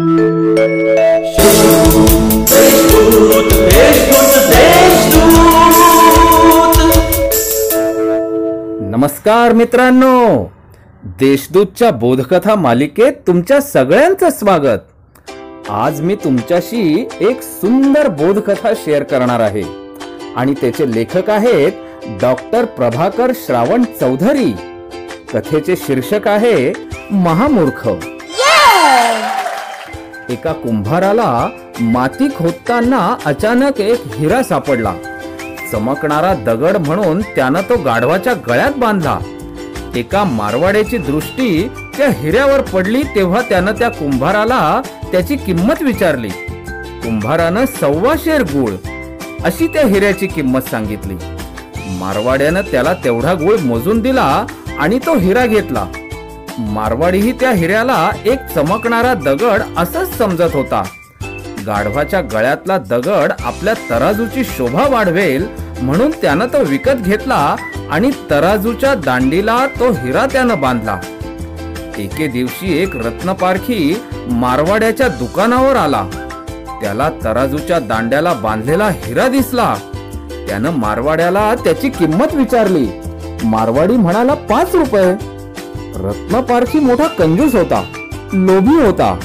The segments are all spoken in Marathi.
नमस्कार मित्रांनो देशदूतच्या बोधकथा मालिकेत तुमच्या सगळ्यांचं स्वागत. आज मी तुमच्याशी एक सुंदर बोधकथा शेअर करणार आहे. आणि त्याचे लेखक आहेत डॉक्टर प्रभाकर श्रावण चौधरी. कथेचे शीर्षक आहे महामूर्ख. एका कुंभाराला माती खोदताना अचानक एक हिरा सापडला. चमकणारा दगड म्हणून त्यानं तो गाढवाच्या गळ्यात बांधला. एका मारवाड्याची दृष्टी त्या हिऱ्यावर पडली तेव्हा त्यानं त्या कुंभाराला त्याची किंमत विचारली. कुंभारानं सव्वा शेर गुळ अशी त्या हिऱ्याची किंमत सांगितली. मारवाड्यानं त्याला तेवढा गुळ मोजून दिला आणि तो हिरा घेतला. मारवाडीही त्या हिऱ्याला एक चमकणारा दगड असंच समजत होता. गाढवाच्या गळ्यातला दगड आपल्या तराजूची शोभा वाढवेल म्हणून त्यानं तो विकत घेतला आणि तराजूच्या दांडीला तो हिरा त्यानं बांधला. एके दिवशी एक रत्नपारखी मारवाड्याच्या दुकानावर आला. त्याला तराजूच्या दांड्याला बांधलेला हिरा दिसला. त्यानं मारवाड्याला त्याची किंमत विचारली. मारवाडी म्हणाला पाच रुपये. रत्नपारखी मोठा कंजूस होता लोभी होता.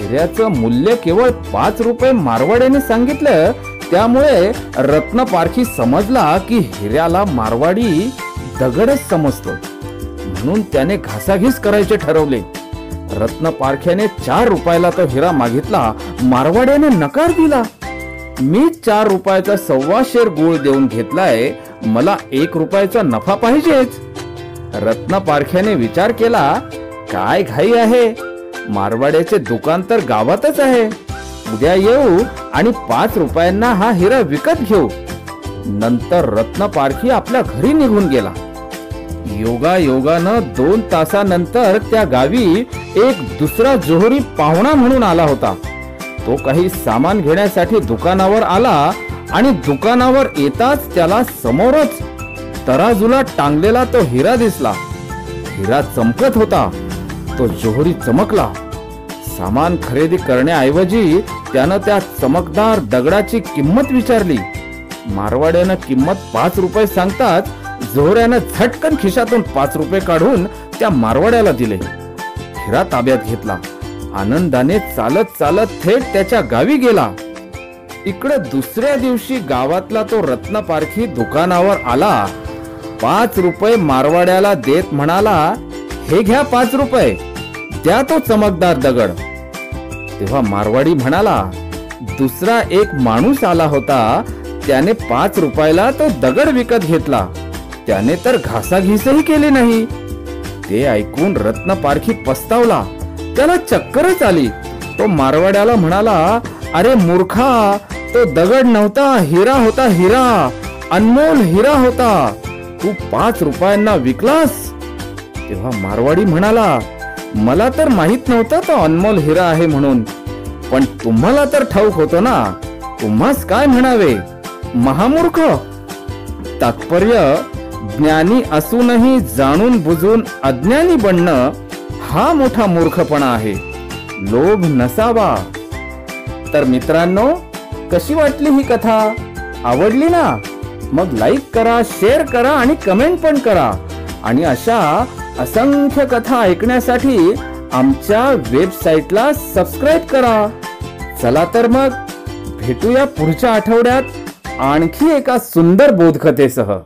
हिऱ्याचं मूल्य केवळ पाच रुपये मारवाड्याने सांगितलं त्यामुळे रत्नपारखी समजला की हिऱ्याला मारवाडी दगडच समजतो. म्हणून त्याने घासाघीस करायचे ठरवले. रत्नपारख्याने चार रुपयाला तो हिरा मागितला मारवाड्याने नकार दिला. मी चार रुपयाचा सव्वा शेर गुळ देऊन घेतलाय मला एक रुपयाचा नफा पाहिजेच. रत्नपारख्याने विचार केला काय घाई आहे? मारवाड्याचे दुकान तर गावातच आहे. उद्या येऊ आणि पाच रुपयांना हा हिरा विकत घेऊ. नंतर रत्नपारखी आपल्या घरी निघून गेला. योगा योगानं दोन तासानंतर त्या गावी एक दुसरा जोहरी पाहुणा म्हणून आला होता. तो काही सामान घेण्यासाठी दुकानावर आला आणि दुकानावर येताच त्याला समोरच तराजूला टांगलेला तो हिरा दिसला. हिरा चमकत होता. तो जोहरी चमकला. सामान खरेदी करण्याऐवजी त्यानं त्या चमकदार दगडाची किंमत विचारली. मारवाड्यानं किंमत पाच रुपये सांगताच जोहऱ्यानं झटकन खिशातून पाच रुपये काढून त्या मारवाड्याला दिले. हिरा ताब्यात घेतला. आनंदाने चालत चालत थेट त्याच्या गावी गेला. इकडे दुसऱ्या दिवशी गावातला तो रत्नपारखी दुकानावर आला. पाच रुपये मारवाड्याला देत म्हणाला हे घ्या पाच रुपये द्या तो चमकदार दगड. तेव्हा मारवाडी म्हणाला दुसरा एक माणूस आला होता त्याने पाच रुपयाला तो दगड विकत घेतला. त्याने तर घासाघिसही केली नाही. ते ऐकून रत्न पारखी पस्तावला. त्याला चक्करच आली. तो मारवाड्याला म्हणाला अरे मूर्खा तो दगड नव्हता हिरा होता हिरा अनमोल हिरा होता. तू पाच रुपयांना विकलास? तेव्हा मारवाडी म्हणाला मला तर माहीत नव्हतं तो अनमोल हिरा आहे म्हणून. पण तुम्हाला तर ठाऊक होतो ना तुम्हास काय म्हणावे? महामूर्ख! तात्पर्य ज्ञानी असूनही जाणून बुजून अज्ञानी बनणं हा मोठा मूर्खपणा आहे. लोभ नसावा. तर मित्रांनो कशी वाटली ही कथा? आवडली ना? मग लाईक करा शेअर करा आणि कमेंट पण करा. आणि अशा असंख्य कथा ऐकण्यासाठी आमच्या वेबसाईटला सबस्क्राईब करा. चला तर मग भेटूया पुढच्या आठवड्यात आणखी एका सुंदर बोधकथेसह.